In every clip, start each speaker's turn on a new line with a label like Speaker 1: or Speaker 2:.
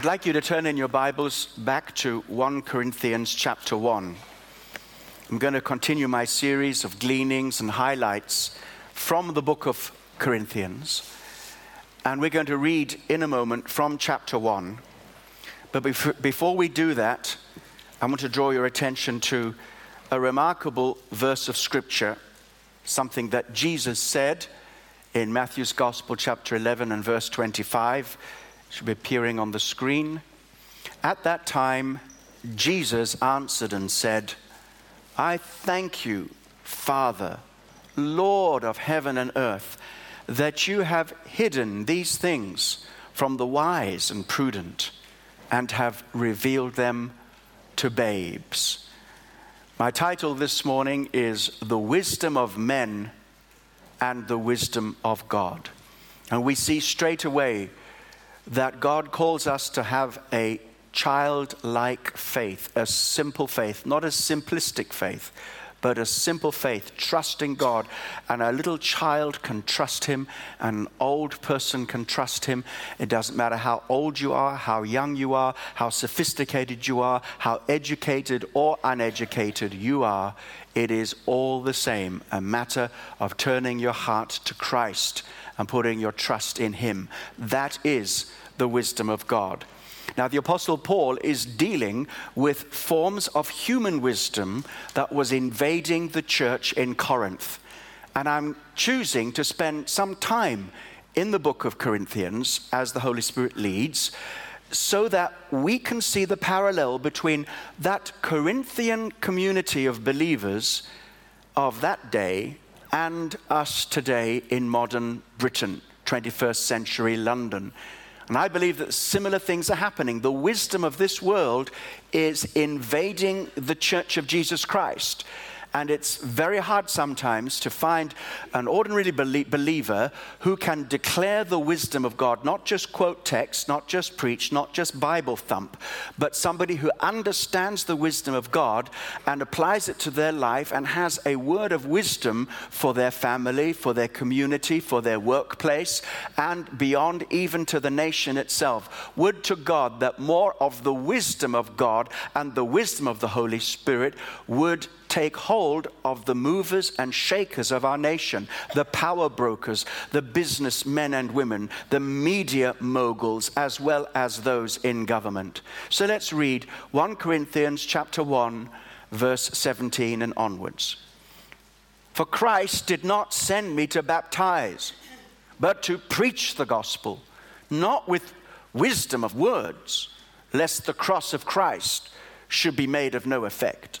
Speaker 1: I'd like you to turn in your Bibles back to 1 Corinthians chapter 1. I'm going to continue my series of gleanings and highlights from the book of Corinthians. And we're going to read in a moment from chapter 1. But before we do that, I want to draw your attention to a remarkable verse of scripture, something that Jesus said in Matthew's Gospel, chapter 11 and verse 25. Should be appearing on the screen. At that time, Jesus answered and said, I thank you, Father, Lord of heaven and earth, that you have hidden these things from the wise and prudent and have revealed them to babes. My title this morning is The Wisdom of Men and the Wisdom of God. And we see straight away that God calls us to have a childlike faith, a simple faith, not a simplistic faith, but a simple faith, trusting God. And a little child can trust Him, an old person can trust Him. It doesn't matter how old you are, how young you are, how sophisticated you are, how educated or uneducated you are. It is all the same a matter of turning your heart to Christ and putting your trust in Him. That is the wisdom of God. Now, the Apostle Paul is dealing with forms of human wisdom that was invading the church in Corinth. And I'm choosing to spend some time in the book of Corinthians as the Holy Spirit leads so that we can see the parallel between that Corinthian community of believers of that day and us today in modern Britain, 21st century London. And I believe that similar things are happening. The wisdom of this world is invading the church of Jesus Christ. And it's very hard sometimes to find an ordinary believer who can declare the wisdom of God, not just quote text, not just preach, not just Bible thump, but somebody who understands the wisdom of God and applies it to their life and has a word of wisdom for their family, for their community, for their workplace, and beyond, even to the nation itself. Would to God that more of the wisdom of God and the wisdom of the Holy Spirit would take hold of the movers and shakers of our nation, the power brokers, the businessmen and women, the media moguls, as well as those in government. So let's read 1 Corinthians chapter 1, verse 17 and onwards. For Christ did not send me to baptize, but to preach the gospel, not with wisdom of words, lest the cross of Christ should be made of no effect.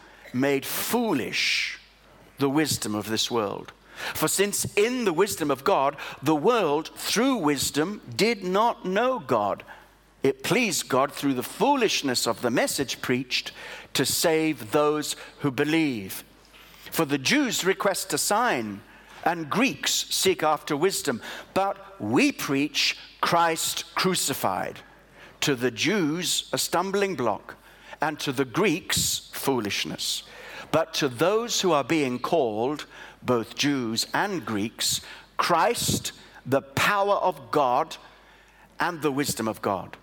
Speaker 1: made foolish the wisdom of this world. For since in the wisdom of God, the world through wisdom did not know God, it pleased God through the foolishness of the message preached to save those who believe. For the Jews request a sign, and Greeks seek after wisdom, but we preach Christ crucified. To the Jews, a stumbling block and to the Greeks, foolishness. But to those who are being called, both Jews and Greeks, Christ, the power of God and the wisdom of God.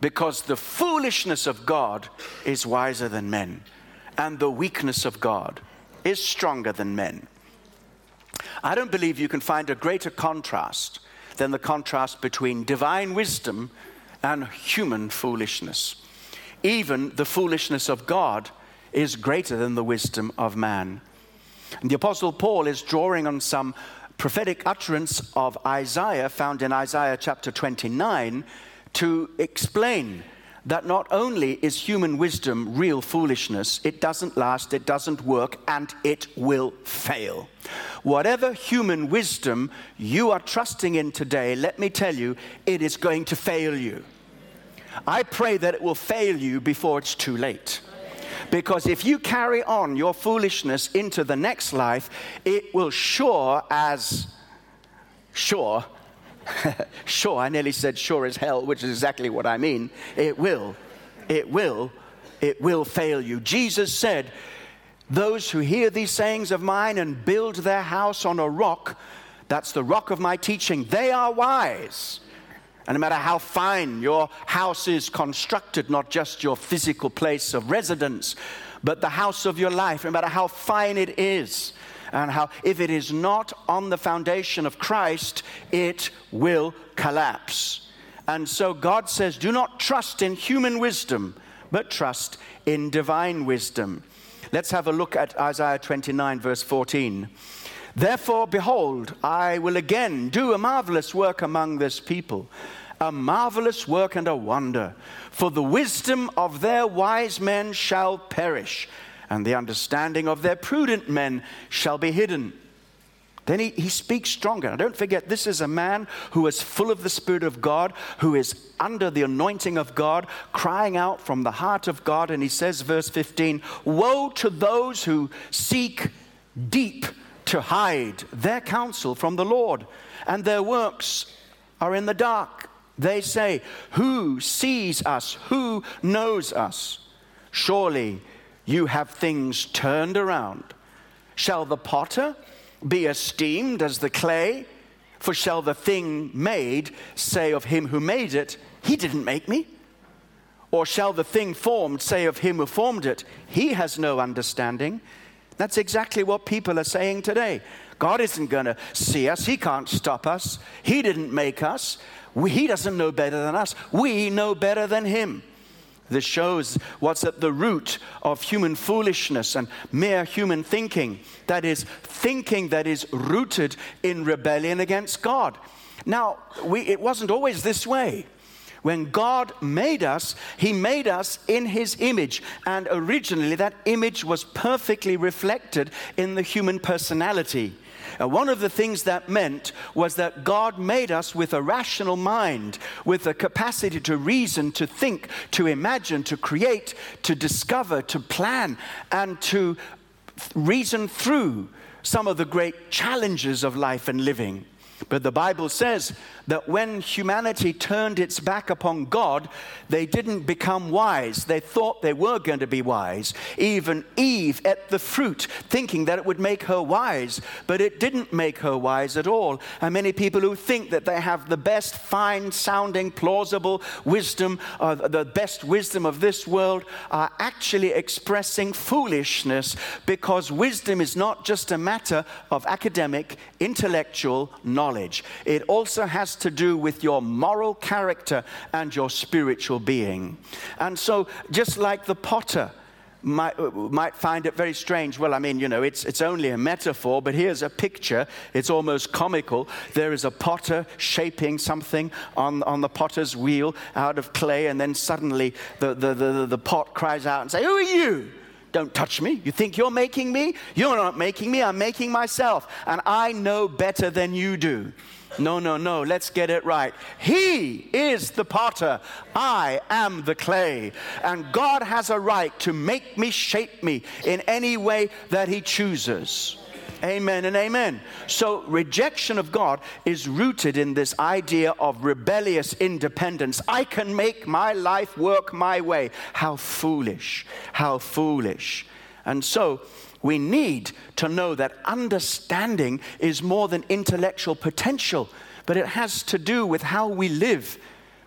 Speaker 1: Because the foolishness of God is wiser than men, and the weakness of God is stronger than men. I don't believe you can find a greater contrast than the contrast between divine wisdom and human foolishness even the foolishness of God is greater than the wisdom of man. And the Apostle Paul is drawing on some prophetic utterance of Isaiah found in Isaiah chapter 29 to explain that not only is human wisdom real foolishness, it doesn't last, it doesn't work, and it will fail. Whatever human wisdom you are trusting in today, let me tell you, it is going to fail you. I pray that it will fail you before it's too late. Because if you carry on your foolishness into the next life, it will sure as sure, sure, I nearly said sure as hell, which is exactly what I mean. It will, it will, it will fail you. Jesus said, Those who hear these sayings of mine and build their house on a rock, that's the rock of my teaching, they are wise. And no matter how fine your house is constructed, not just your physical place of residence, but the house of your life, no matter how fine it is, and how if it is not on the foundation of Christ, it will collapse. And so God says, do not trust in human wisdom, but trust in divine wisdom. Let's have a look at Isaiah 29, verse 14. Therefore, behold, I will again do a marvelous work among this people, a marvelous work and a wonder. For the wisdom of their wise men shall perish, and the understanding of their prudent men shall be hidden. Then he, he speaks stronger. Now, don't forget, this is a man who is full of the Spirit of God, who is under the anointing of God, crying out from the heart of God. And he says, verse 15 Woe to those who seek deep to hide their counsel from the Lord, and their works are in the dark. They say, Who sees us? Who knows us? Surely you have things turned around. Shall the potter be esteemed as the clay? For shall the thing made say of him who made it, He didn't make me? Or shall the thing formed say of him who formed it, He has no understanding? That's exactly what people are saying today. God isn't going to see us. He can't stop us. He didn't make us. We, he doesn't know better than us. We know better than Him. This shows what's at the root of human foolishness and mere human thinking. That is, thinking that is rooted in rebellion against God. Now, we, it wasn't always this way. When God made us, He made us in His image. And originally, that image was perfectly reflected in the human personality. And one of the things that meant was that God made us with a rational mind, with a capacity to reason, to think, to imagine, to create, to discover, to plan, and to reason through some of the great challenges of life and living. But the Bible says that when humanity turned its back upon God, they didn't become wise. They thought they were going to be wise. Even Eve ate the fruit, thinking that it would make her wise, but it didn't make her wise at all. And many people who think that they have the best, fine sounding, plausible wisdom, uh, the best wisdom of this world, are actually expressing foolishness because wisdom is not just a matter of academic, intellectual knowledge, it also has to do with your moral character and your spiritual being. And so, just like the potter, might, might find it very strange. Well, I mean, you know, it's, it's only a metaphor, but here's a picture. It's almost comical. There is a potter shaping something on, on the potter's wheel out of clay, and then suddenly the, the, the, the pot cries out and says, Who are you? Don't touch me. You think you're making me? You're not making me. I'm making myself. And I know better than you do. No, no, no, let's get it right. He is the potter, I am the clay. And God has a right to make me, shape me in any way that He chooses. Amen and amen. So, rejection of God is rooted in this idea of rebellious independence. I can make my life work my way. How foolish! How foolish. And so, we need to know that understanding is more than intellectual potential, but it has to do with how we live.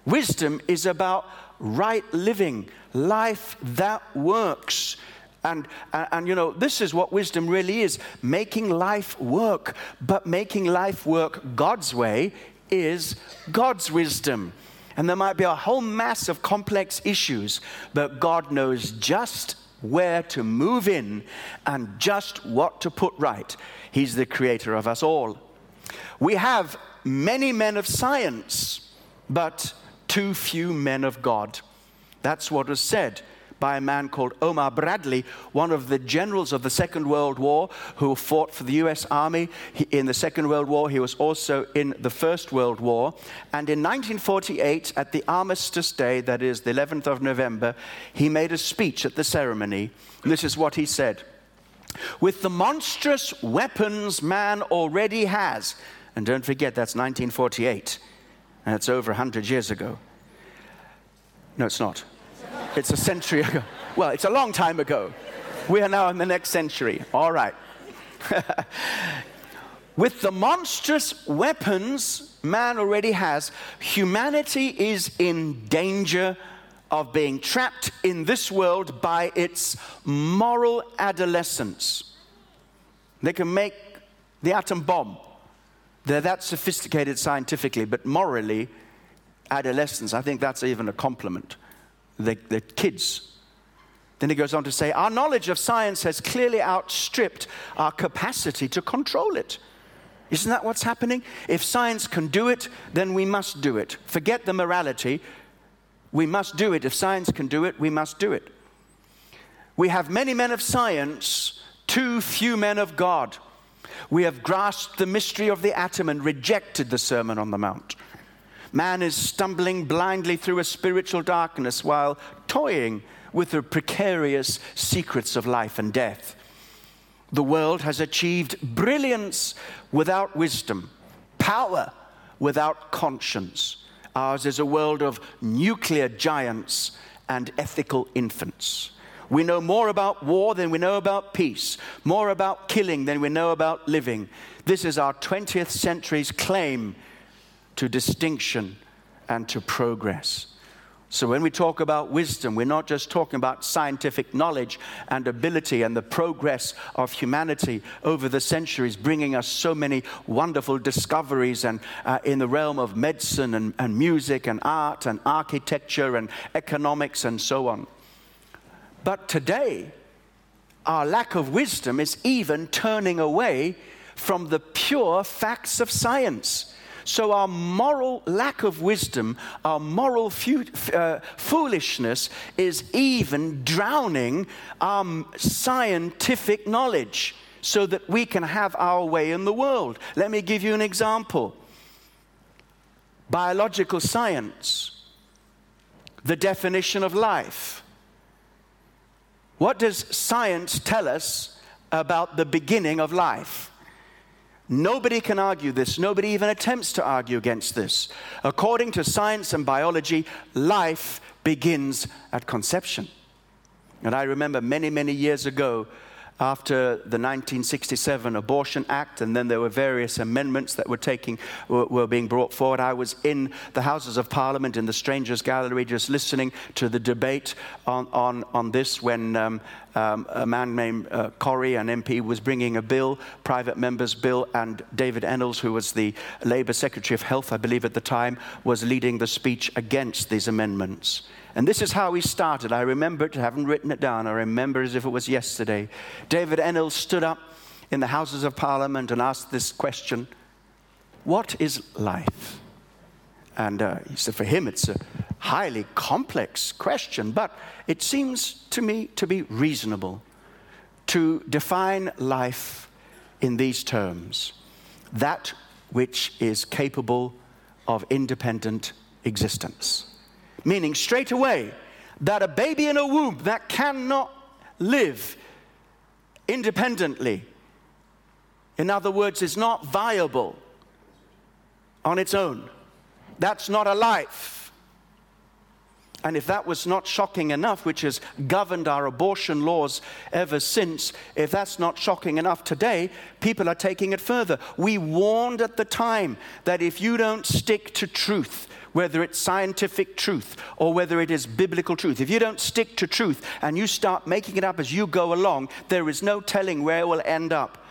Speaker 1: Wisdom is about right living, life that works. And, and, and, you know, this is what wisdom really is making life work. But making life work God's way is God's wisdom. And there might be a whole mass of complex issues, but God knows just where to move in and just what to put right. He's the creator of us all. We have many men of science, but too few men of God. That's what was said by a man called Omar Bradley, one of the generals of the Second World War who fought for the US Army in the Second World War. He was also in the First World War. And in 1948, at the Armistice Day, that is the 11th of November, he made a speech at the ceremony. This is what he said With the monstrous weapons man already has, and don't forget that's 1948, and it's over 100 years ago. No, it's not. It's a century ago. Well, it's a long time ago. We are now in the next century. All right. With the monstrous weapons man already has, humanity is in danger of being trapped in this world by its moral adolescence. They can make the atom bomb. They're that sophisticated scientifically, but morally, adolescence, I think that's even a compliment. The, the kids. Then he goes on to say, Our knowledge of science has clearly outstripped our capacity to control it. Isn't that what's happening? If science can do it, then we must do it. Forget the morality. We must do it. If science can do it, we must do it. We have many men of science, too few men of God. We have grasped the mystery of the atom and rejected the Sermon on the Mount. Man is stumbling blindly through a spiritual darkness while toying with the precarious secrets of life and death. The world has achieved brilliance without wisdom, power without conscience. Ours is a world of nuclear giants and ethical infants. We know more about war than we know about peace, more about killing than we know about living. This is our 20th century's claim to distinction and to progress. So, when we talk about wisdom, we're not just talking about scientific knowledge and ability and the progress of humanity over the centuries, bringing us so many wonderful discoveries and, uh, in the realm of medicine and, and music and art and architecture and economics and so on. But today, our lack of wisdom is even turning away from the pure facts of science. So, our moral lack of wisdom, our moral fu- uh, foolishness is even drowning our scientific knowledge so that we can have our way in the world. Let me give you an example biological science, the definition of life. What does science tell us about the beginning of life? Nobody can argue this. Nobody even attempts to argue against this. According to science and biology, life begins at conception. And I remember many, many years ago, after the 1967 Abortion Act, and then there were various amendments that were taking were, were, being brought forward. I was in the Houses of Parliament in the Strangers Gallery, just listening to the debate on on, on this when. Um, um, a man named uh, Corrie, an MP, was bringing a bill, private member's bill, and David Ennals, who was the Labour Secretary of Health, I believe at the time, was leading the speech against these amendments. And this is how he started. I remember it, I haven't written it down. I remember as if it was yesterday. David Ennals stood up in the Houses of Parliament and asked this question What is life? And uh, he said, for him, it's a highly complex question, but it seems to me to be reasonable to define life in these terms that which is capable of independent existence meaning straight away that a baby in a womb that cannot live independently, in other words, is not viable on its own. That's not a life. And if that was not shocking enough, which has governed our abortion laws ever since, if that's not shocking enough today, people are taking it further. We warned at the time that if you don't stick to truth, whether it's scientific truth or whether it is biblical truth. If you don't stick to truth and you start making it up as you go along, there is no telling where it will end up.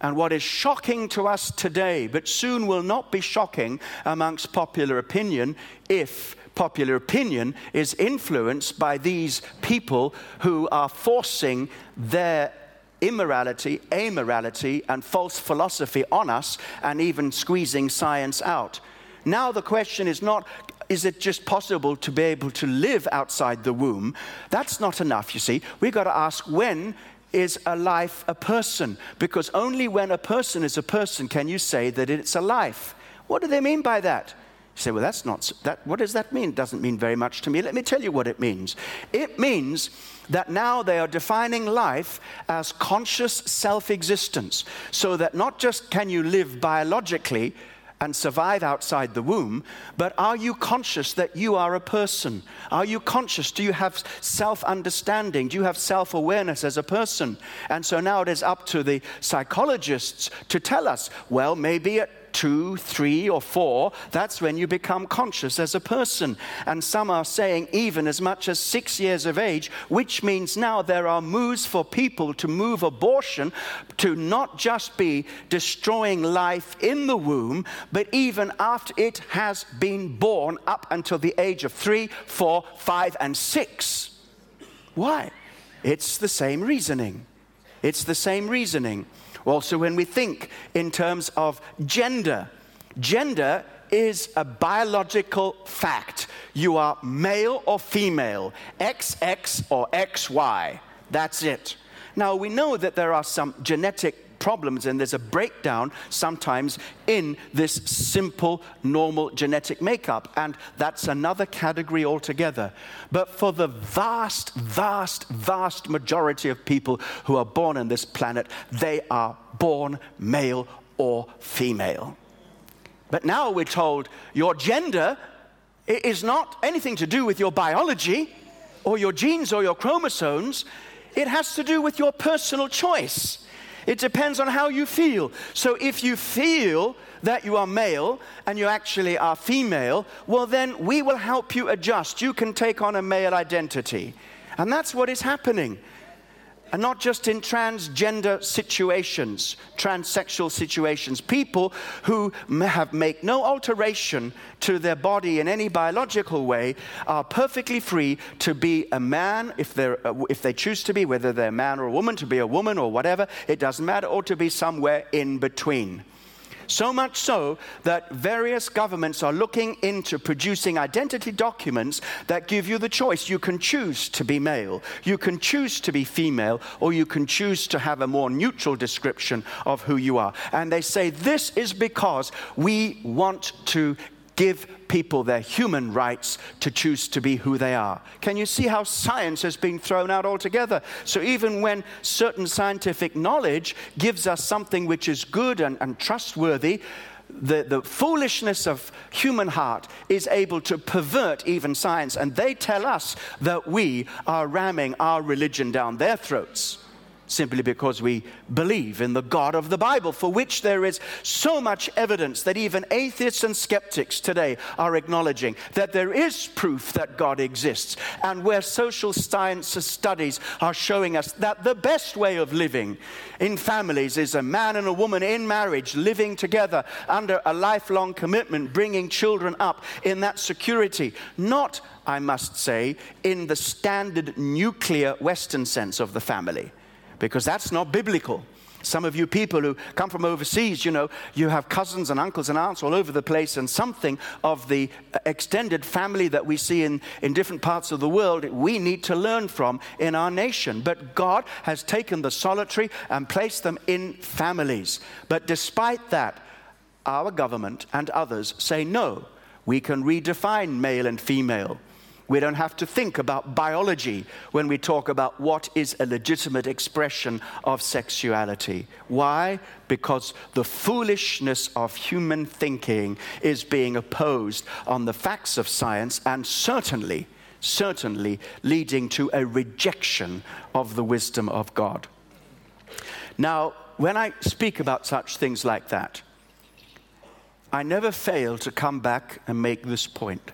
Speaker 1: And what is shocking to us today, but soon will not be shocking amongst popular opinion if popular opinion is influenced by these people who are forcing their immorality, amorality, and false philosophy on us and even squeezing science out. Now the question is not is it just possible to be able to live outside the womb? That's not enough, you see. We've got to ask when is a life a person? Because only when a person is a person can you say that it's a life. What do they mean by that? You say, well, that's not, that, what does that mean? It doesn't mean very much to me. Let me tell you what it means. It means that now they are defining life as conscious self existence, so that not just can you live biologically, and survive outside the womb, but are you conscious that you are a person? Are you conscious? Do you have self understanding? Do you have self awareness as a person? And so now it is up to the psychologists to tell us well, maybe at two, three, or four, that's when you become conscious as a person. And some are saying even as much as six years of age, which means now there are moves for people to move abortion to not just be destroying life in the womb, but even after it has been born up until the age of three, four, five, and six. Why? It's the same reasoning. It's the same reasoning. Also, when we think in terms of gender, gender is a biological fact. You are male or female, XX or XY. That's it. Now, we know that there are some genetic problems and there's a breakdown sometimes in this simple, normal genetic makeup. And that's another category altogether. But for the vast, vast, vast majority of people who are born on this planet, they are born male or female. But now we're told your gender is not anything to do with your biology or your genes or your chromosomes. It has to do with your personal choice. It depends on how you feel. So if you feel that you are male and you actually are female, well, then we will help you adjust. You can take on a male identity. And that's what is happening and not just in transgender situations, transsexual situations. People who have make no alteration to their body in any biological way are perfectly free to be a man if, they're, uh, if they choose to be, whether they're a man or a woman, to be a woman or whatever, it doesn't matter, or to be somewhere in between. So much so that various governments are looking into producing identity documents that give you the choice. You can choose to be male, you can choose to be female, or you can choose to have a more neutral description of who you are. And they say this is because we want to give people their human rights to choose to be who they are. Can you see how science has been thrown out altogether? So, even when certain scientific knowledge gives us something which is good and, and trustworthy, the, the foolishness of human heart is able to pervert even science, and they tell us that we are ramming our religion down their throats simply because we believe in the God of the Bible, for which there is so much evidence that even atheists and skeptics today are acknowledging that there is proof that God exists, and where social sciences studies are showing us that the best way of living in families is a man and a woman in marriage living together under a lifelong commitment, bringing children up in that security, not I must say, in the standard nuclear Western sense of the family because that's not biblical. Some of you people who come from overseas, you know, you have cousins and uncles and aunts all over the place, and something of the uh, extended family that we see in, in different parts of the world, we need to learn from in our nation. But God has taken the solitary and placed them in families. But despite that, our government and others say no, we can redefine male and female. We don't have to think about biology when we talk about what is a legitimate expression of sexuality. Why? Because the foolishness of human thinking is being opposed on the facts of science and certainly, certainly leading to a rejection of the wisdom of God. Now, when I speak about such things like that, I never fail to come back and make this point.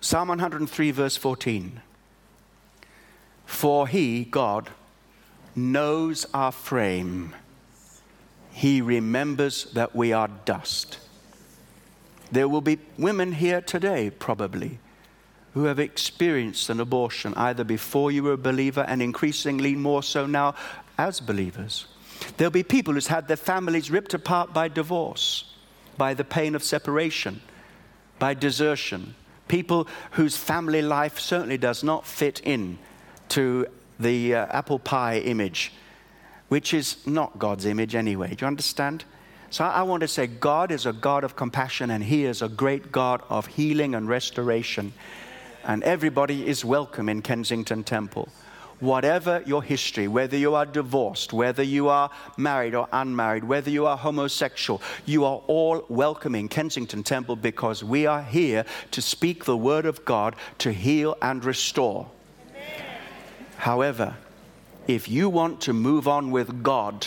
Speaker 1: Psalm 103, verse 14. For he, God, knows our frame. He remembers that we are dust. There will be women here today, probably, who have experienced an abortion either before you were a believer and increasingly more so now as believers. There'll be people who's had their families ripped apart by divorce, by the pain of separation by desertion, people whose family life certainly does not fit in to the uh, apple pie image, which is not God's image anyway. Do you understand? So I want to say God is a God of compassion and He is a great God of healing and restoration. And everybody is welcome in Kensington Temple whatever your history, whether you are divorced, whether you are married or unmarried, whether you are homosexual, you are all welcome in Kensington Temple because we are here to speak the word of God to heal and restore. Amen. However, if you want to move on with God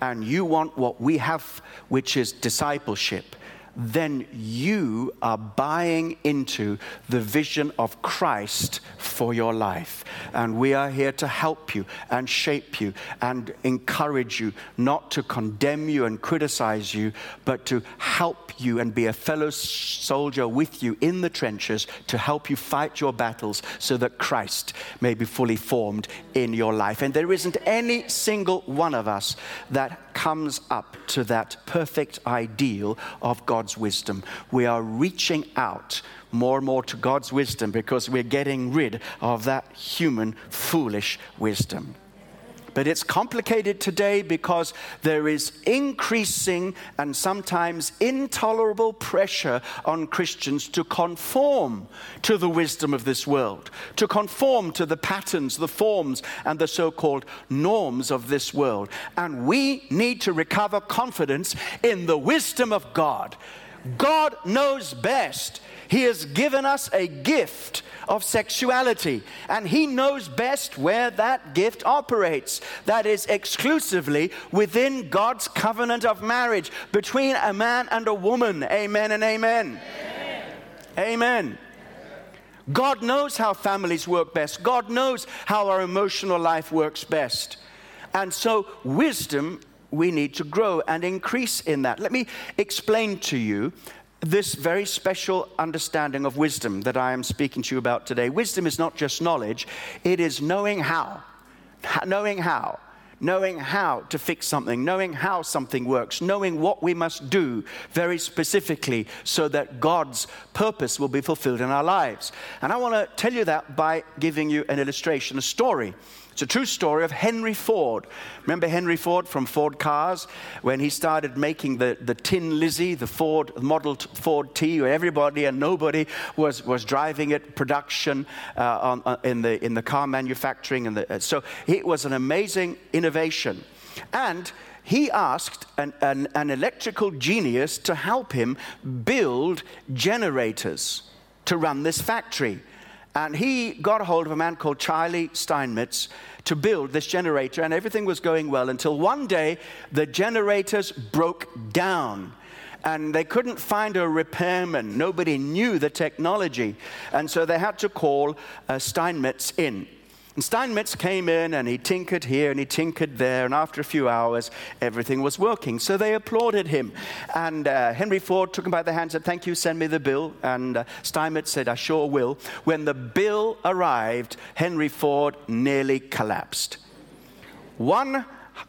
Speaker 1: and you want what we have, which is discipleship, then you are buying into the vision of Christ for your life. And we are here to help you and shape you and encourage you, not to condemn you and criticize you, but to help you and be a fellow soldier with you in the trenches to help you fight your battles so that Christ may be fully formed in your life. And there isn't any single one of us that comes up to that perfect ideal of God's wisdom. We are reaching out more and more to God's wisdom because we're getting rid of that human, foolish wisdom. But it's complicated today because there is increasing and sometimes intolerable pressure on Christians to conform to the wisdom of this world, to conform to the patterns, the forms, and the so called norms of this world. And we need to recover confidence in the wisdom of God. God knows best. He has given us a gift of sexuality, and He knows best where that gift operates. That is exclusively within God's covenant of marriage between a man and a woman. Amen and amen. Amen. amen. God knows how families work best. God knows how our emotional life works best. And so, wisdom, we need to grow and increase in that. Let me explain to you this very special understanding of wisdom that I am speaking to you about today. Wisdom is not just knowledge, it is knowing how. Knowing how. Knowing how to fix something, knowing how something works, knowing what we must do very specifically so that God's purpose will be fulfilled in our lives. And I want to tell you that by giving you an illustration, a story. It's a true story of Henry Ford. Remember Henry Ford from Ford Cars when he started making the, the Tin Lizzie, the Ford Model Ford T, where everybody and nobody was, was driving it, production uh, on, uh, in, the, in the car manufacturing. And the, uh, so it was an amazing innovation. And he asked an, an, an electrical genius to help him build generators to run this factory. And he got a hold of a man called Charlie Steinmetz to build this generator, and everything was going well until one day the generators broke down. And they couldn't find a repairman. Nobody knew the technology. And so they had to call uh, Steinmetz in. And Steinmetz came in and he tinkered here and he tinkered there, and after a few hours, everything was working. So they applauded him. And uh, Henry Ford took him by the hand and said, Thank you, send me the bill. And uh, Steinmetz said, I sure will. When the bill arrived, Henry Ford nearly collapsed. One,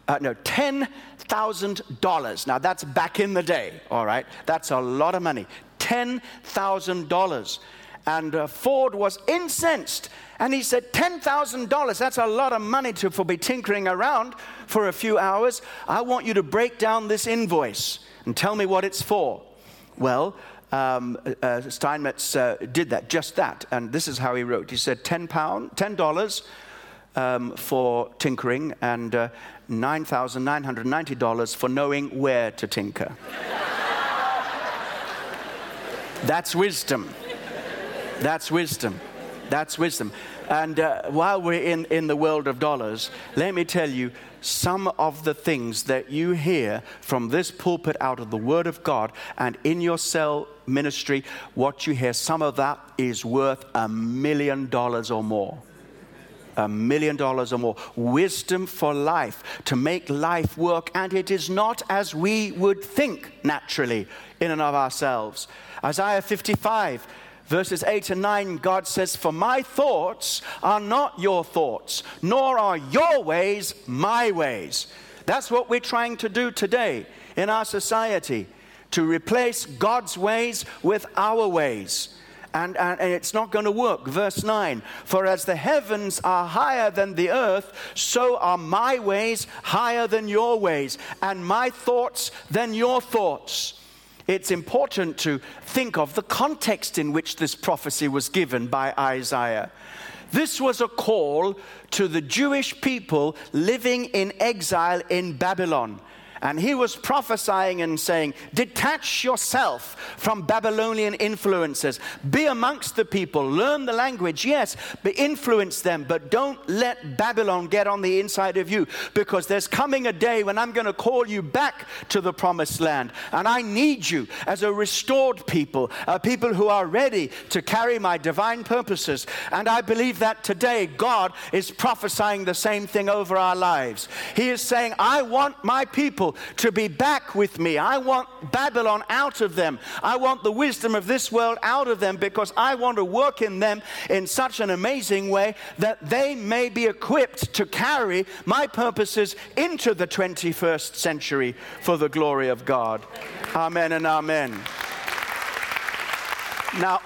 Speaker 1: uh, no, $10,000. Now that's back in the day, all right? That's a lot of money. $10,000. And uh, Ford was incensed and he said, $10,000, that's a lot of money to for be tinkering around for a few hours. I want you to break down this invoice and tell me what it's for. Well, um, uh, Steinmetz uh, did that, just that. And this is how he wrote. He said, 10 pound, $10 um, for tinkering and uh, $9,990 for knowing where to tinker. That's wisdom. That's wisdom. That's wisdom. And uh, while we're in, in the world of dollars, let me tell you some of the things that you hear from this pulpit out of the Word of God and in your cell ministry, what you hear, some of that is worth a million dollars or more. A million dollars or more. Wisdom for life, to make life work. And it is not as we would think naturally in and of ourselves. Isaiah 55 verses 8 and 9, God says, For my thoughts are not your thoughts, nor are your ways my ways. That's what we're trying to do today in our society. to replace God's ways with our ways. And, and, and, it's not going to work. Verse 9 For as the heavens are higher than the earth, so are my ways higher than your ways, and my thoughts than your thoughts. It's important to think of the context in which this prophecy was given by Isaiah. This was a call to the Jewish people living in exile in Babylon. And he was prophesying and saying, Detach yourself from Babylonian influences. Be amongst the people. Learn the language, yes, but influence them. But don't let Babylon get on the inside of you because there's coming a day when I'm going to call you back to the promised land. And I need you as a restored people, a people who are ready to carry my divine purposes. And I believe that today God is prophesying the same thing over our lives. He is saying, I want my people people to be back with me. I want Babylon out of them. I want the wisdom of this world out of them because I want to work in them in such an amazing way that they may be equipped to carry my purposes into the 21st century for the glory of God. Amen and amen. Now,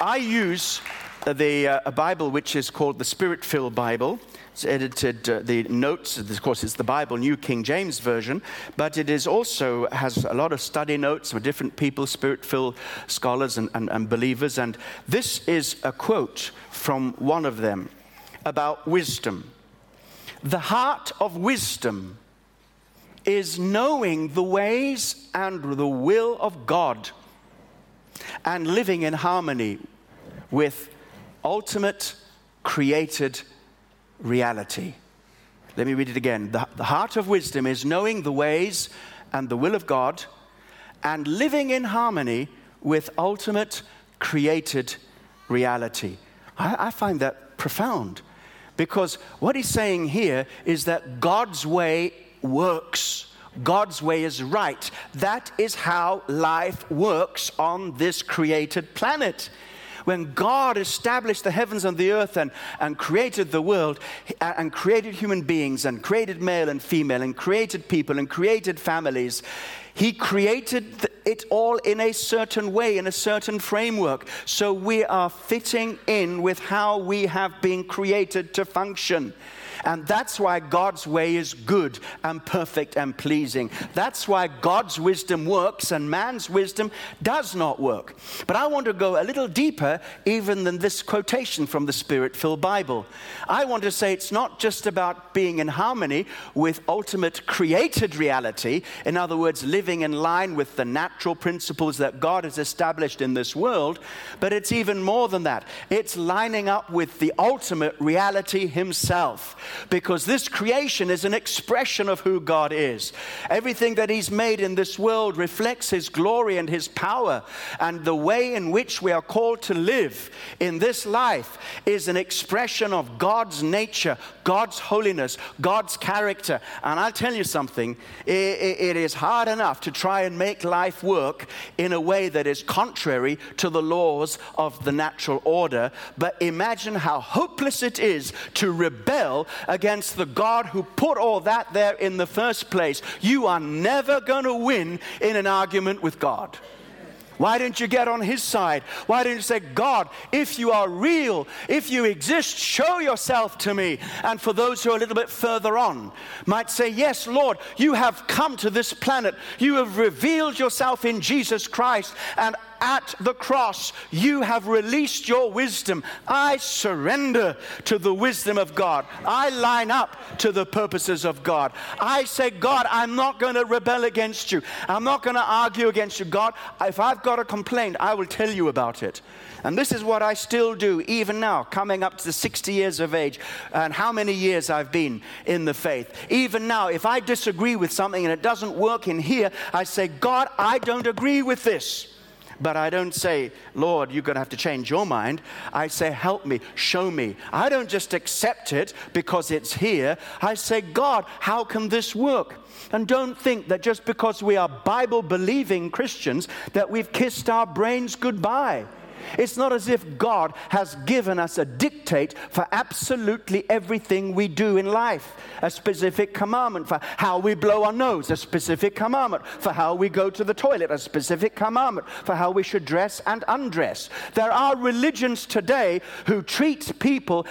Speaker 1: I use the uh, Bible which is called the Spirit filled Bible. Edited uh, the notes. Of course, it's the Bible, New King James Version, but it is also has a lot of study notes for different people, spirit-filled scholars and, and, and believers. And this is a quote from one of them about wisdom. The heart of wisdom is knowing the ways and the will of God and living in harmony with ultimate created reality. Let me read it again. The, the heart of wisdom is knowing the ways and the will of God and living in harmony with ultimate created reality. I, I find that profound because what he's saying here is that God's way works. God's way is right. That is how life works on this created planet when God established the heavens and the earth and, and created the world and created human beings and created male and female and created people and created families, He created it all in a certain way, in a certain framework. So we are fitting in with how we have been created to function. And that's why God's way is good and perfect and pleasing. That's why God's wisdom works and man's wisdom does not work. But I want to go a little deeper even than this quotation from the Spirit filled Bible. I want to say it's not just about being in harmony with ultimate created reality, in other words, living in line with the natural principles that God has established in this world, but it's even more than that. It's lining up with the ultimate reality Himself because this creation is an expression of who God is. Everything that He's made in this world reflects His glory and His power. And the way in which we are called to live in this life is an expression of God's nature, God's holiness, God's character. And I'll tell you something it, it is hard enough to try and make life work in a way that is contrary to the laws of the natural order. But imagine how hopeless it is to rebel against the God who put all that there in the first place. You are never going to win in an argument with God. Why didn't you get on his side? Why didn't you say, God, if you are real, if you exist, show yourself to me? And for those who are a little bit further on, might say, Yes, Lord, you have come to this planet. You have revealed yourself in Jesus Christ, and at the cross, you have released your wisdom. I surrender to the wisdom of God. I line up to the purposes of God. I say, God, I'm not going to rebel against you. I'm not going to argue against you. God, if I've got a complaint, I will tell you about it. And this is what I still do, even now, coming up to 60 years of age, and how many years I've been in the faith. Even now, if I disagree with something and it doesn't work in here, I say, God, I don't agree with this. But I don't say, Lord, you're going to have to change your mind. I say, help me, show me. I don't just accept it because it's here. I say, God, how can this work? And don't think that just because we are Bible believing Christians that we've kissed our brains goodbye. It's not as if God has given us a dictate for absolutely everything we do in life. A specific commandment for how we blow our nose, a specific commandment for how we go to the toilet, a specific commandment for how we should dress and undress. There are religions today who treat people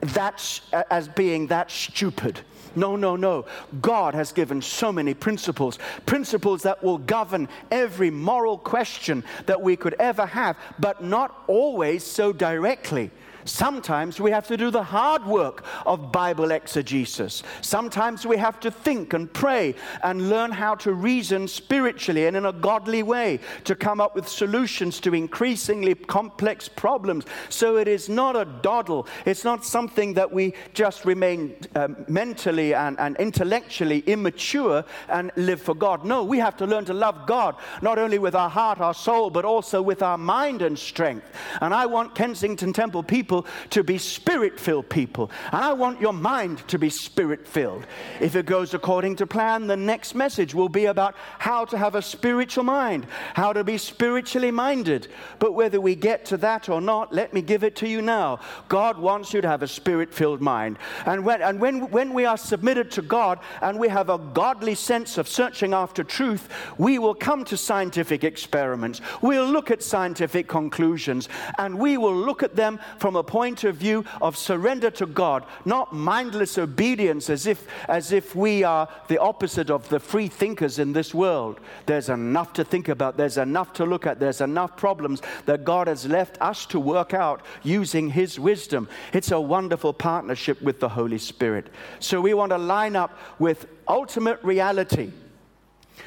Speaker 1: that, uh, as being that stupid. No, no, no. God has given so many principles, principles that will govern every moral question that we could ever have, but not always so directly. Sometimes we have to do the hard work of Bible exegesis. Sometimes we have to think and pray and learn how to reason spiritually and in a godly way to come up with solutions to increasingly complex problems. So it is not a doddle, it's not something that we just remain um, mentally and, and intellectually immature and live for God. No, we have to learn to love God, not only with our heart, our soul, but also with our mind and strength. And I want Kensington Temple people people to be spirit filled people. And I want your mind to be spirit filled. If it goes according to plan, the next message will be about how to have a spiritual mind, how to be spiritually minded. But whether we get to that or not, let me give it to you now. God wants you to have a spirit filled mind. And, when, and when, when we are submitted to God and we have a godly sense of searching after truth, we will come to scientific experiments. We'll look at scientific conclusions and we will look at them from a point of view of surrender to God, not mindless obedience as if, as if we are the opposite of the free thinkers in this world. There's enough to think about, there's enough to look at, there's enough problems that God has left us to work out using His wisdom. It's a wonderful partnership with the Holy Spirit. So we want to line up with ultimate reality.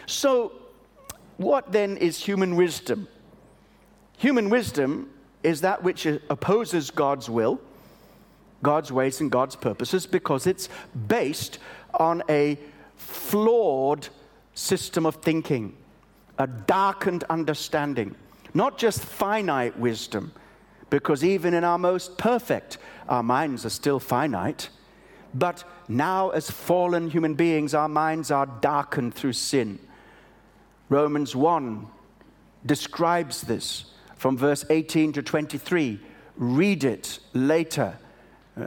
Speaker 1: So, what then is human wisdom? Human wisdom is that which opposes God's will, God's ways, and God's purposes because it's based on a flawed system of thinking, a darkened understanding, not just finite wisdom, because even in our most perfect, our minds are still finite. But now, as fallen human beings, our minds are darkened through sin. Romans 1 describes this from verse 18 to 23. Read it later.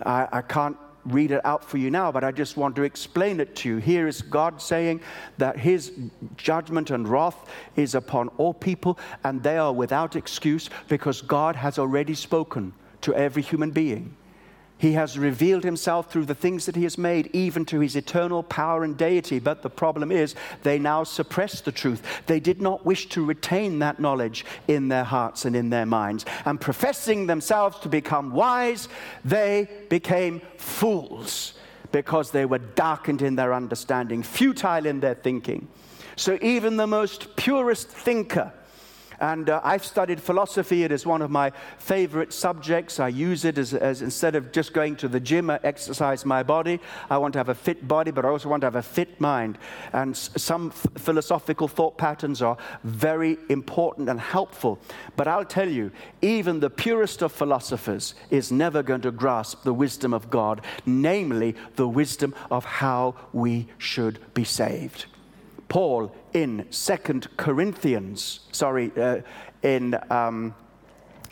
Speaker 1: I, I can't read it out for you now, but I just want to explain it to you. Here is God saying that His judgment and wrath is upon all people, and they are without excuse because God has already spoken to every human being. He has revealed himself through the things that he has made, even to his eternal power and deity. But the problem is, they now suppress the truth. They did not wish to retain that knowledge in their hearts and in their minds. And professing themselves to become wise, they became fools because they were darkened in their understanding, futile in their thinking. So even the most purest thinker, and uh, I've studied philosophy. It is one of my favorite subjects. I use it as, as instead of just going to the gym, I exercise my body. I want to have a fit body, but I also want to have a fit mind. And s- some f- philosophical thought patterns are very important and helpful. But I'll tell you, even the purest of philosophers is never going to grasp the wisdom of God, namely the wisdom of how we should be saved. Paul in Second Corinthians, sorry, uh, in um,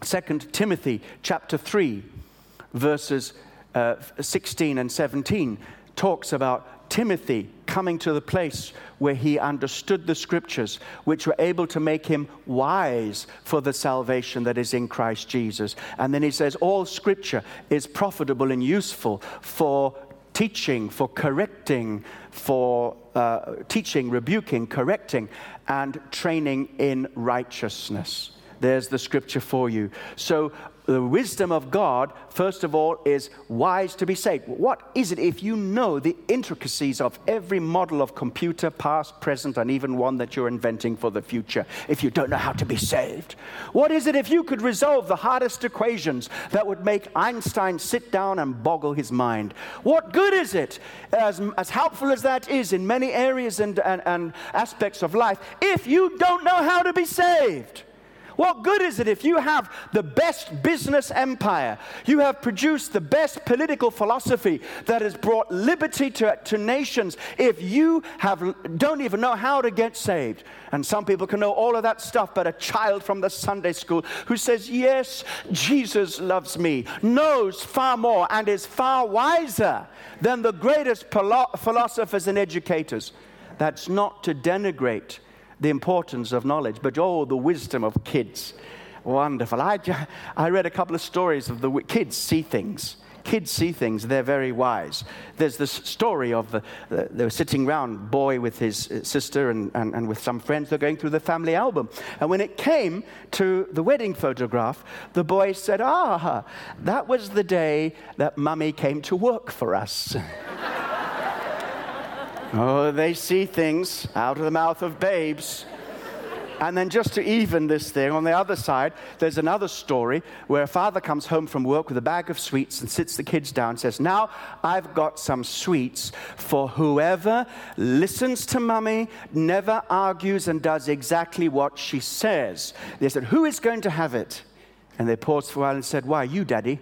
Speaker 1: 2 Timothy chapter 3, verses uh, 16 and 17, talks about Timothy coming to the place where he understood the scriptures, which were able to make him wise for the salvation that is in Christ Jesus. And then he says, All scripture is profitable and useful for teaching, for correcting, for uh, teaching, rebuking, correcting, and training in righteousness. There's the scripture for you. So, the wisdom of God, first of all, is wise to be saved. What is it if you know the intricacies of every model of computer, past, present, and even one that you're inventing for the future, if you don't know how to be saved? What is it if you could resolve the hardest equations that would make Einstein sit down and boggle his mind? What good is it, as, as helpful as that is in many areas and, and, and aspects of life, if you don't know how to be saved? What good is it if you have the best business empire? You have produced the best political philosophy that has brought liberty to, to nations if you have, don't even know how to get saved. And some people can know all of that stuff, but a child from the Sunday school who says, Yes, Jesus loves me, knows far more and is far wiser than the greatest philosophers and educators. That's not to denigrate the importance of knowledge, but oh, the wisdom of kids. Wonderful. I, I read a couple of stories of the kids see things. Kids see things, they're very wise. There's this story of the, the, they were sitting around, boy with his uh, sister and, and, and with some friends, they're going through the family album. And when it came to the wedding photograph, the boy said, Ah, that was the day that mummy came to work for us. Oh, they see things out of the mouth of babes. And then, just to even this thing, on the other side, there's another story where a father comes home from work with a bag of sweets and sits the kids down and says, Now I've got some sweets for whoever listens to mummy, never argues, and does exactly what she says. They said, Who is going to have it? And they paused for a while and said, Why, you, daddy.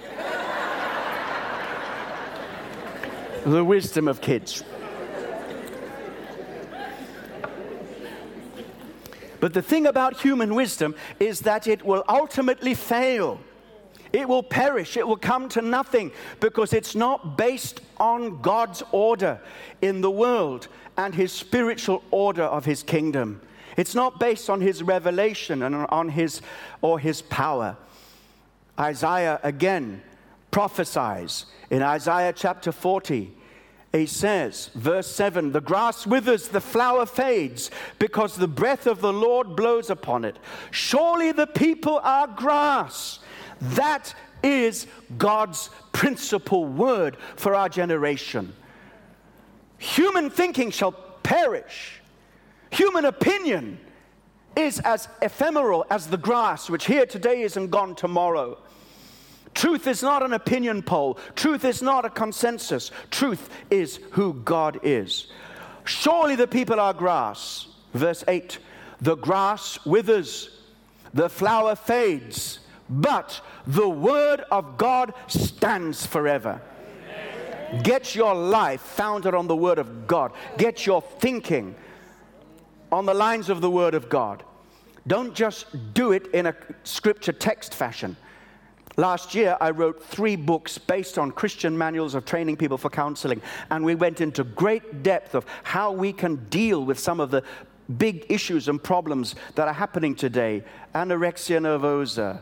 Speaker 1: the wisdom of kids. But the thing about human wisdom is that it will ultimately fail. It will perish. It will come to nothing because it's not based on God's order in the world and his spiritual order of his kingdom. It's not based on his revelation and on his or his power. Isaiah again prophesies in Isaiah chapter 40 he says, verse 7 the grass withers, the flower fades, because the breath of the Lord blows upon it. Surely the people are grass. That is God's principal word for our generation. Human thinking shall perish, human opinion is as ephemeral as the grass, which here today is and gone tomorrow. Truth is not an opinion poll. Truth is not a consensus. Truth is who God is. Surely the people are grass. Verse 8 The grass withers, the flower fades, but the word of God stands forever. Get your life founded on the word of God, get your thinking on the lines of the word of God. Don't just do it in a scripture text fashion. Last year, I wrote three books based on Christian manuals of training people for counseling. And we went into great depth of how we can deal with some of the big issues and problems that are happening today anorexia nervosa,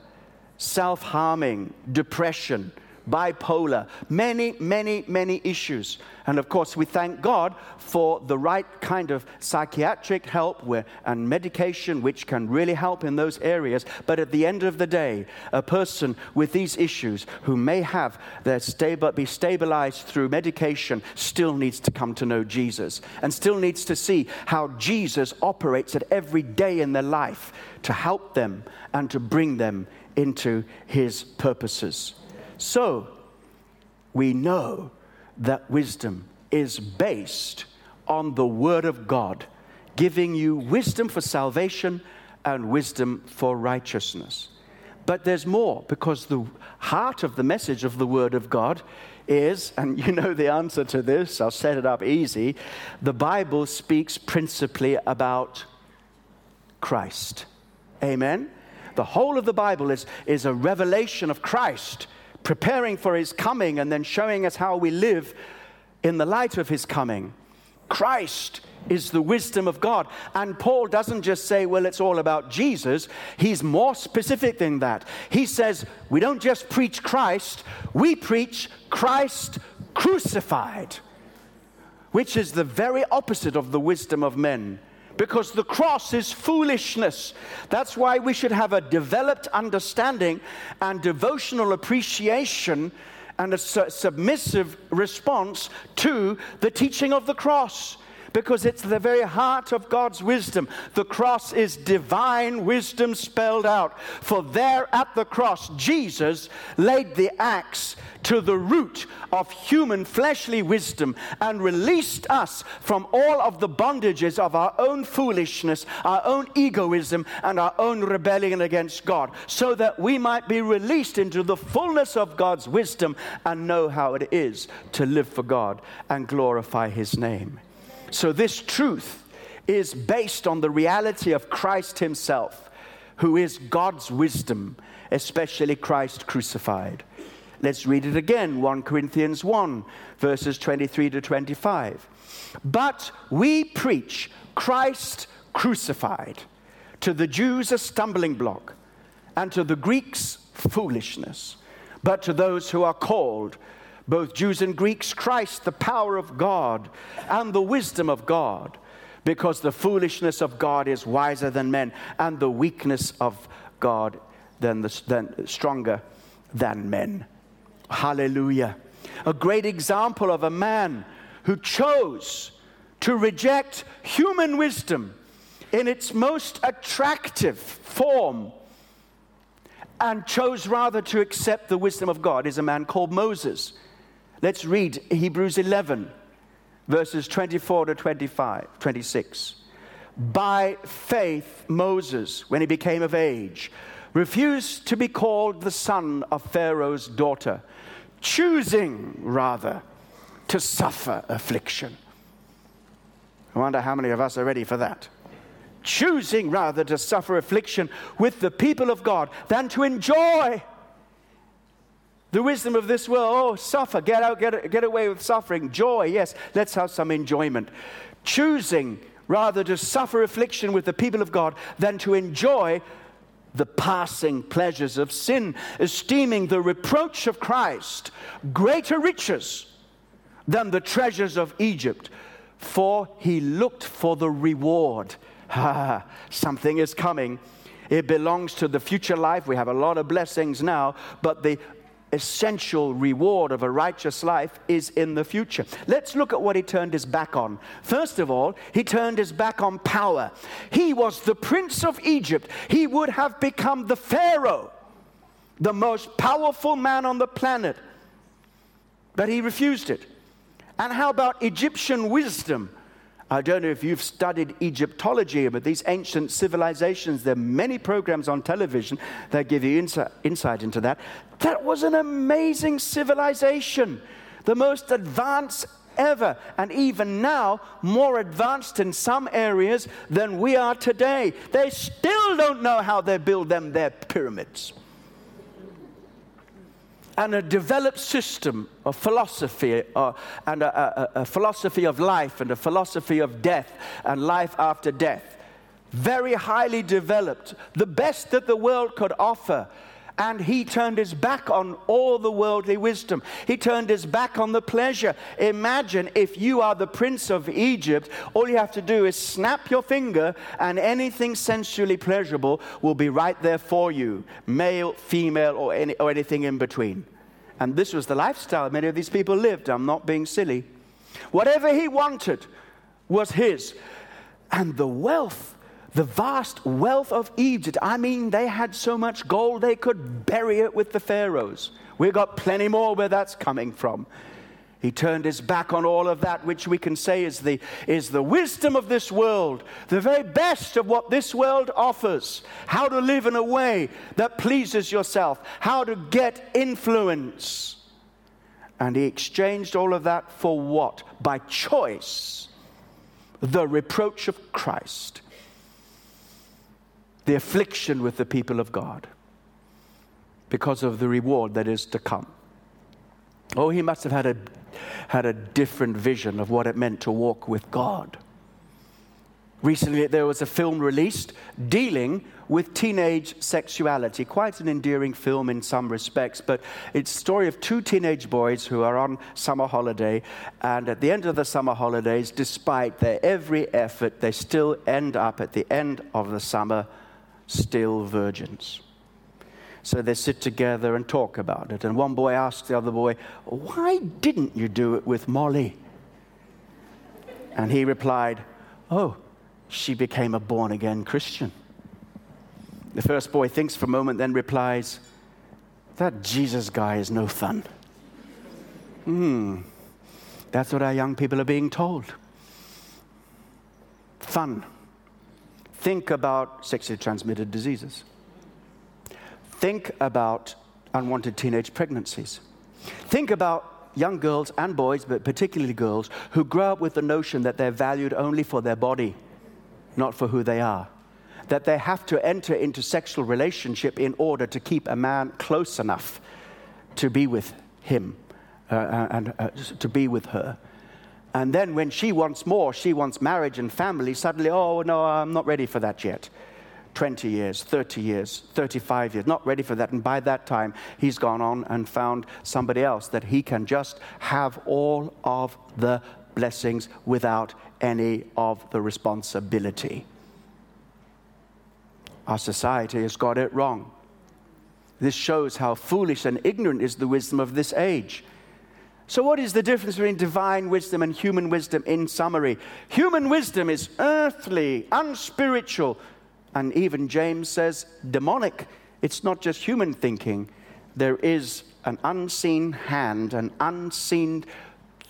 Speaker 1: self harming, depression bipolar, many, many, many issues. And of course, we thank God for the right kind of psychiatric help and medication, which can really help in those areas. But at the end of the day, a person with these issues who may have their stable, be stabilized through medication still needs to come to know Jesus and still needs to see how Jesus operates at every day in their life to help them and to bring them into his purposes. So, we know that wisdom is based on the Word of God, giving you wisdom for salvation and wisdom for righteousness. But there's more because the heart of the message of the Word of God is, and you know the answer to this, I'll set it up easy. The Bible speaks principally about Christ. Amen? The whole of the Bible is, is a revelation of Christ preparing for his coming and then showing us how we live in the light of his coming. Christ is the wisdom of God. And Paul doesn't just say, well, it's all about Jesus. He's more specific than that. He says, we don't just preach Christ, we preach Christ crucified, which is the very opposite of the wisdom of men because the cross is foolishness. That's why we should have a developed understanding and devotional appreciation and a su- submissive response to the teaching of the cross. Because it's the very heart of God's wisdom. The cross is divine wisdom spelled out. For there at the cross, Jesus laid the axe to the root of human fleshly wisdom and released us from all of the bondages of our own foolishness, our own egoism, and our own rebellion against God, so that we might be released into the fullness of God's wisdom and know how it is to live for God and glorify His name. So, this truth is based on the reality of Christ Himself, who is God's wisdom, especially Christ crucified. Let's read it again 1 Corinthians 1, verses 23 to 25. But we preach Christ crucified, to the Jews a stumbling block, and to the Greeks foolishness. But to those who are called, both Jews and Greeks, Christ, the power of God and the wisdom of God, because the foolishness of God is wiser than men, and the weakness of God than the, than, stronger than men. Hallelujah. A great example of a man who chose to reject human wisdom in its most attractive form and chose rather to accept the wisdom of God is a man called Moses. Let's read Hebrews 11, verses 24 to 25, 26. By faith, Moses, when he became of age, refused to be called the son of Pharaoh's daughter choosing rather to suffer affliction. I wonder how many of us are ready for that. Choosing rather to suffer affliction with the people of God than to enjoy the wisdom of this world. Oh, suffer, get out, get, get away with suffering. Joy, yes, let's have some enjoyment. Choosing rather to suffer affliction with the people of God than to enjoy the passing pleasures of sin, esteeming the reproach of Christ greater riches than the treasures of Egypt, for he looked for the reward. Something is coming. It belongs to the future life. We have a lot of blessings now, but the essential reward of a righteous life is in the future. Let's look at what he turned his back on. First of all, he turned his back on power. He was the prince of Egypt, he would have become the Pharaoh, the most powerful man on the planet. But he refused it. And how about Egyptian wisdom? I don't know if you've studied Egyptology, but these ancient civilizations, there are many programs on television that give you insight, insight into that. That was an amazing civilization, the most advanced ever, and even now, more advanced in some areas than we are today. They still don't know how they build them their pyramids and a developed system of philosophy uh, and a, a, a philosophy of life and a philosophy of death and life after death. Very highly developed, the best that the world could offer and he turned his back on all the worldly wisdom. He turned his back on the pleasure. Imagine if you are the prince of Egypt, all you have to do is snap your finger, and anything sensually pleasurable will be right there for you male, female, or, any, or anything in between. And this was the lifestyle many of these people lived. I'm not being silly. Whatever he wanted was his. And the wealth the vast wealth of Egypt. I mean, they had so much gold they could bury it with the pharaohs. We've got plenty more where that's coming from. He turned his back on all of that, which we can say is the, is the wisdom of this world, the very best of what this world offers. How to live in a way that pleases yourself, how to get influence. And he exchanged all of that for what? By choice, the reproach of Christ the affliction with the people of God because of the reward that is to come. Oh, he must have had a, had a different vision of what it meant to walk with God. Recently, there was a film released dealing with teenage sexuality. Quite an endearing film in some respects, but it's a story of two teenage boys who are on summer holiday, and at the end of the summer holidays, despite their every effort, they still end up at the end of the summer still virgins. So they sit together and talk about it. And one boy asks the other boy, Why didn't you do it with Molly? And he replied, Oh, she became a born again Christian. The first boy thinks for a moment, then replies, That Jesus guy is no fun. Hmm, that's what our young people are being told. Fun. Think about sexually transmitted diseases. Think about unwanted teenage pregnancies. Think about young girls and boys, but particularly girls, who grow up with the notion that they're valued only for their body, not for who they are. That they have to enter into sexual relationship in order to keep a man close enough to be with him uh, uh and uh, to be with her. And then when she wants more, she wants marriage and family, suddenly, oh, no, I'm not ready for that yet. 20 years, 30 years, 35 years, not ready for that. And by that time, he's gone on and found somebody else that he can just have all of the blessings without any of the responsibility. Our society has got it wrong. This shows how foolish and ignorant is the wisdom of this age. So, what is the difference between divine wisdom and human wisdom in summary? Human wisdom is earthly, unspiritual, and even James says demonic. It's not just human thinking, there is an unseen hand, an unseen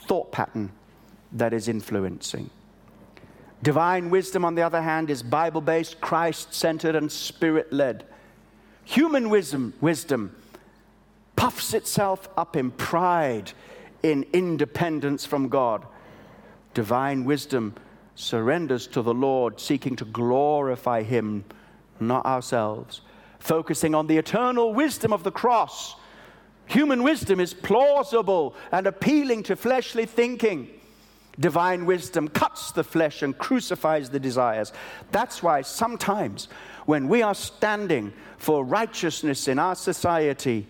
Speaker 1: thought pattern that is influencing. Divine wisdom, on the other hand, is Bible based, Christ centered, and spirit led. Human wisdom, wisdom puffs itself up in pride in independence from God. Divine wisdom surrenders to the Lord, seeking to glorify Him, not ourselves, focusing on the eternal wisdom of the cross. Human wisdom is plausible and appealing to fleshly thinking. Divine wisdom cuts the flesh and crucifies the desires. That's why sometimes when we are standing for righteousness in our society,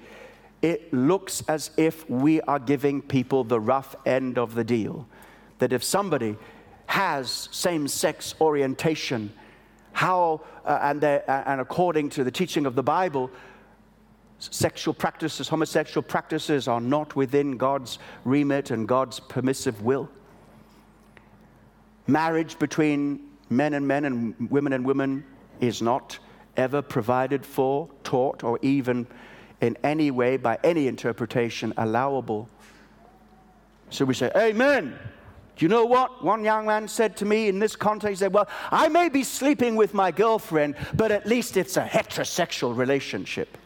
Speaker 1: it looks as if we are giving people the rough end of the deal. That if somebody has same sex orientation, how, uh, and, uh, and according to the teaching of the Bible, sexual practices, homosexual practices are not within God's remit and God's permissive will. Marriage between men and men and women and women is not ever provided for, taught, or even in any way, by any interpretation, allowable. So we say, Amen. Do you know what? One young man said to me in this context, he said, Well, I may be sleeping with my girlfriend, but at least it's a heterosexual relationship.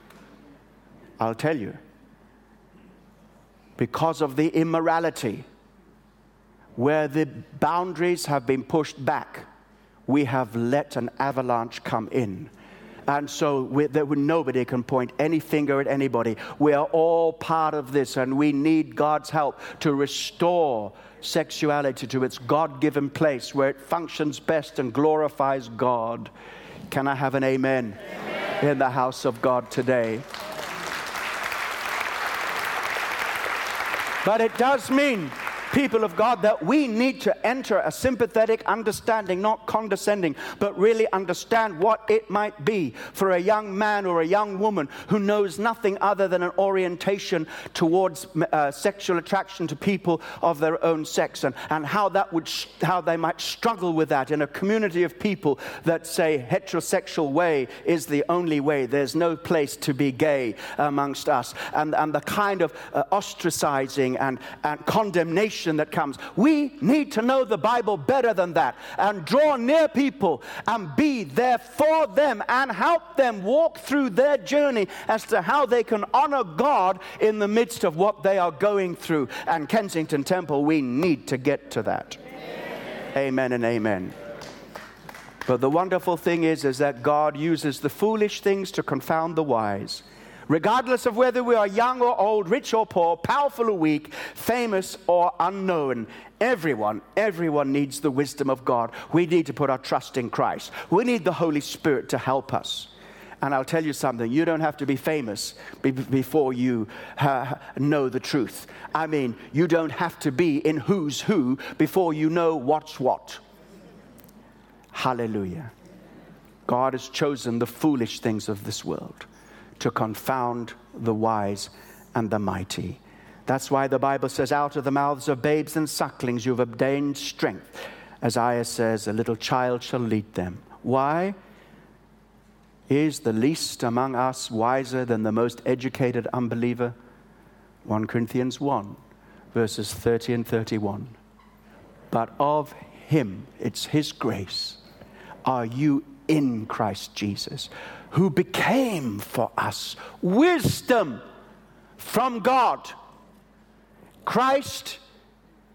Speaker 1: I'll tell you. Because of the immorality, where the boundaries have been pushed back, we have let an avalanche come in and so we, nobody can point any finger at anybody. We are all part of this, and we need God's help to restore sexuality to its God given place where it functions best and glorifies God. Can I have an amen, amen. in the house of God today? But it does mean people of God, that we need to enter a sympathetic understanding, not condescending, but really understand what it might be for a young man or a young woman who knows nothing other than an orientation towards uh, sexual attraction to people of their own sex and, and how that would sh- how they might struggle with that in a community of people that say heterosexual way is the only way. There's no place to be gay amongst us. And, and the kind of uh, ostracizing and, and condemnation that comes. We need to know the Bible better than that and draw near people and be there for them and help them walk through their journey as to how they can honor God in the midst of what they are going through. And Kensington Temple, we need to get to that. Amen, amen and amen. But the wonderful thing is, is that God uses the foolish things to confound the wise regardless of whether we are young or old, rich or poor, powerful or weak, famous or unknown. Everyone, everyone needs the wisdom of God. We need to put our trust in Christ. We need the Holy Spirit to help us. And I'll tell you something, you don't have to be famous before you uh, know the truth. I mean, you don't have to be in who's who before you know what's what. Hallelujah. God has chosen the foolish things of this world to confound the wise and the mighty. That's why the Bible says, Out of the mouths of babes and sucklings you've obtained strength, As Isaiah says, A little child shall lead them. Why? Is the least among us wiser than the most educated unbeliever? 1 Corinthians 1, verses 30 and 31. But of him, it's his grace, are you in Christ Jesus, who became for us wisdom from God. Christ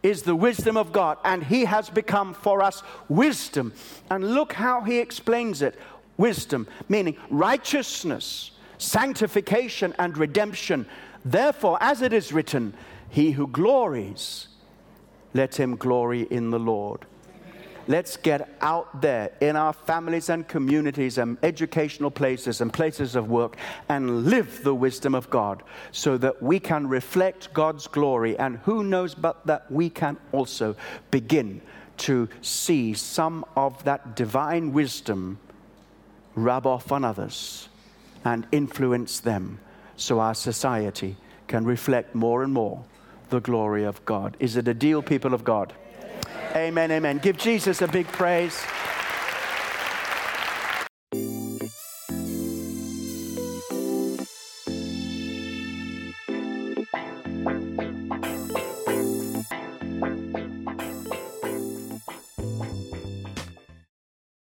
Speaker 1: is the wisdom of God, and He has become for us wisdom. And look how He explains it wisdom, meaning righteousness, sanctification, and redemption. Therefore, as it is written, He who glories, let him glory in the Lord. Let's get out there in our families and communities and educational places and places of work and live the wisdom of God so that we can reflect God's glory. And who knows but that we can also begin to see some of that divine wisdom rub off on others and influence them so our society can reflect more and more the glory of God. Is it a deal, people of God? Amen, amen. Give Jesus a big praise.